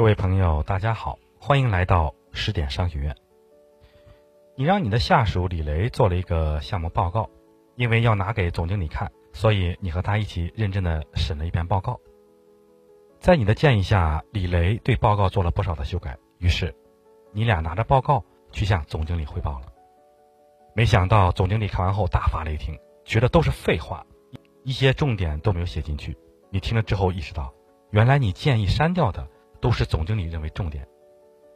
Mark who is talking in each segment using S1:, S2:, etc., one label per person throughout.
S1: 各位朋友，大家好，欢迎来到十点商学院。你让你的下属李雷做了一个项目报告，因为要拿给总经理看，所以你和他一起认真的审了一遍报告。在你的建议下，李雷对报告做了不少的修改。于是，你俩拿着报告去向总经理汇报了。没想到总经理看完后大发雷霆，觉得都是废话，一些重点都没有写进去。你听了之后意识到，原来你建议删掉的。都是总经理认为重点，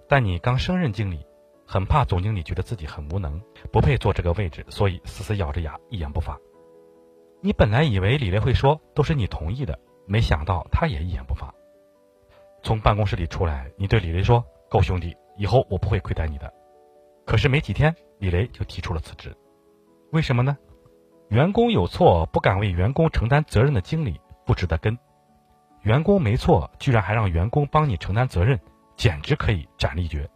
S1: 但你刚升任经理，很怕总经理觉得自己很无能，不配坐这个位置，所以死死咬着牙一言不发。你本来以为李雷会说都是你同意的，没想到他也一言不发。从办公室里出来，你对李雷说：“够兄弟，以后我不会亏待你的。”可是没几天，李雷就提出了辞职。为什么呢？员工有错不敢为员工承担责任的经理不值得跟。员工没错，居然还让员工帮你承担责任，简直可以斩立决。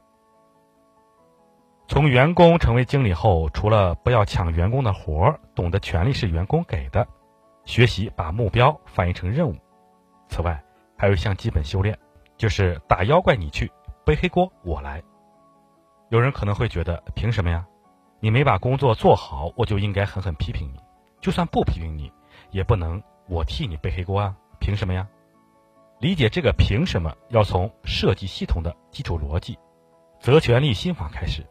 S1: 从员工成为经理后，除了不要抢员工的活儿，懂得权利是员工给的，学习把目标翻译成任务。此外，还有一项基本修炼，就是打妖怪你去，背黑锅我来。有人可能会觉得，凭什么呀？你没把工作做好，我就应该狠狠批评你；就算不批评你，也不能我替你背黑锅啊？凭什么呀？理解这个凭什么要从设计系统的基础逻辑——责权利心法开始。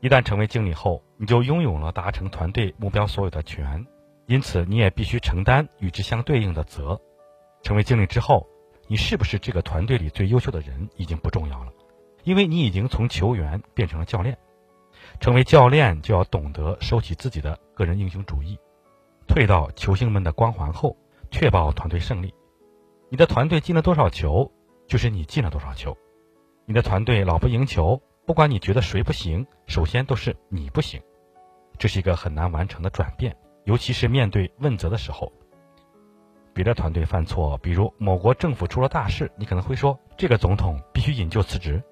S1: 一旦成为经理后，你就拥有了达成团队目标所有的权，因此你也必须承担与之相对应的责。成为经理之后，你是不是这个团队里最优秀的人已经不重要了，因为你已经从球员变成了教练。成为教练就要懂得收起自己的个人英雄主义，退到球星们的光环后，确保团队胜利。你的团队进了多少球，就是你进了多少球。你的团队老不赢球，不管你觉得谁不行，首先都是你不行。这是一个很难完成的转变，尤其是面对问责的时候。别的团队犯错，比如某国政府出了大事，你可能会说这个总统必须引咎辞职。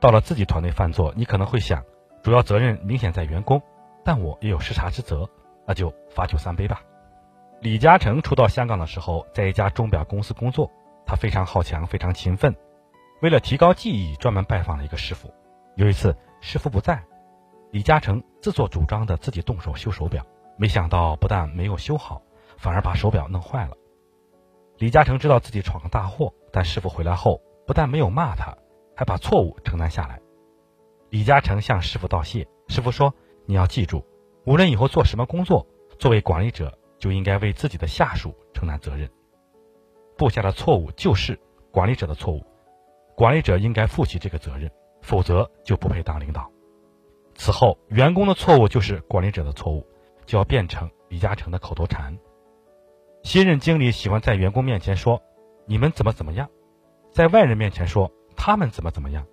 S1: 到了自己团队犯错，你可能会想，主要责任明显在员工，但我也有视察之责，那就罚酒三杯吧。李嘉诚初到香港的时候，在一家钟表公司工作。他非常好强，非常勤奋。为了提高技艺，专门拜访了一个师傅。有一次，师傅不在，李嘉诚自作主张的自己动手修手表。没想到，不但没有修好，反而把手表弄坏了。李嘉诚知道自己闯了大祸，但师傅回来后，不但没有骂他，还把错误承担下来。李嘉诚向师傅道谢，师傅说：“你要记住，无论以后做什么工作，作为管理者。”就应该为自己的下属承担责任。部下的错误就是管理者的错误，管理者应该负起这个责任，否则就不配当领导。此后，员工的错误就是管理者的错误，就要变成李嘉诚的口头禅。新任经理喜欢在员工面前说“你们怎么怎么样”，在外人面前说“他们怎么怎么样”，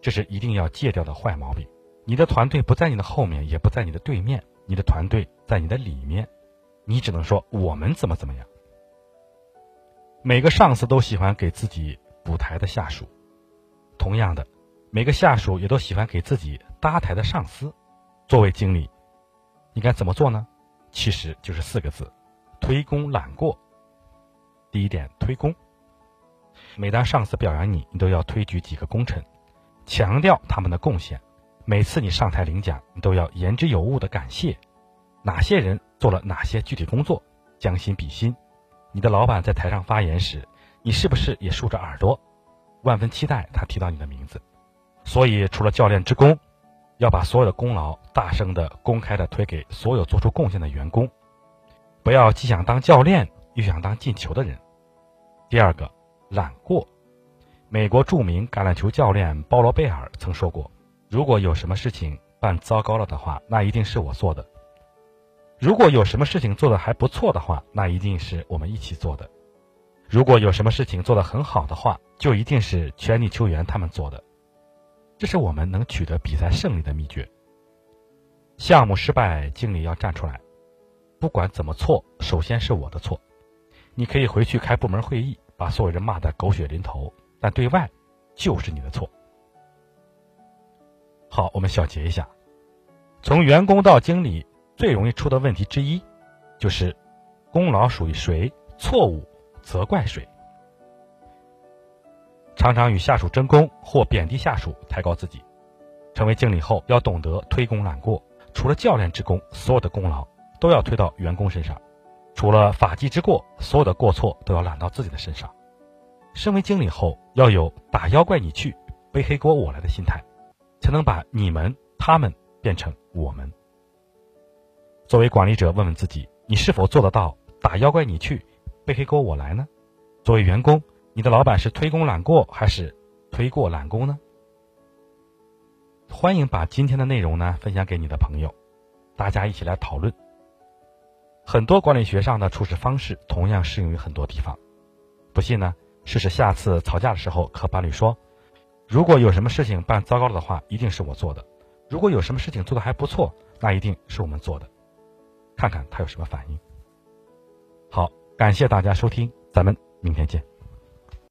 S1: 这是一定要戒掉的坏毛病。你的团队不在你的后面，也不在你的对面，你的团队在你的里面。你只能说我们怎么怎么样。每个上司都喜欢给自己补台的下属，同样的，每个下属也都喜欢给自己搭台的上司。作为经理，你该怎么做呢？其实就是四个字：推功揽过。第一点，推功。每当上司表扬你，你都要推举几个功臣，强调他们的贡献。每次你上台领奖，你都要言之有物的感谢。哪些人做了哪些具体工作，将心比心。你的老板在台上发言时，你是不是也竖着耳朵，万分期待他提到你的名字？所以，除了教练之功，要把所有的功劳大声的、公开的推给所有做出贡献的员工，不要既想当教练又想当进球的人。第二个，揽过。美国著名橄榄球教练保罗贝尔曾说过：“如果有什么事情办糟糕了的话，那一定是我做的。”如果有什么事情做的还不错的话，那一定是我们一起做的；如果有什么事情做得很好的话，就一定是全体球员他们做的。这是我们能取得比赛胜利的秘诀。项目失败，经理要站出来，不管怎么错，首先是我的错。你可以回去开部门会议，把所有人骂得狗血淋头，但对外就是你的错。好，我们小结一下：从员工到经理。最容易出的问题之一，就是功劳属于谁，错误责怪谁。常常与下属争功或贬低下属，抬高自己。成为经理后，要懂得推功揽过，除了教练之功，所有的功劳都要推到员工身上；除了法纪之过，所有的过错都要揽到自己的身上。身为经理后，要有打妖怪你去，背黑锅我来的心态，才能把你们、他们变成我们。作为管理者，问问自己，你是否做得到打妖怪你去，背黑锅我来呢？作为员工，你的老板是推功揽过，还是推过揽功呢？欢迎把今天的内容呢分享给你的朋友，大家一起来讨论。很多管理学上的处事方式同样适用于很多地方，不信呢？试试下次吵架的时候和伴侣说：“如果有什么事情办糟糕了的话，一定是我做的；如果有什么事情做的还不错，那一定是我们做的。”看看他有什么反应。好，感谢大家收听，咱们明天见。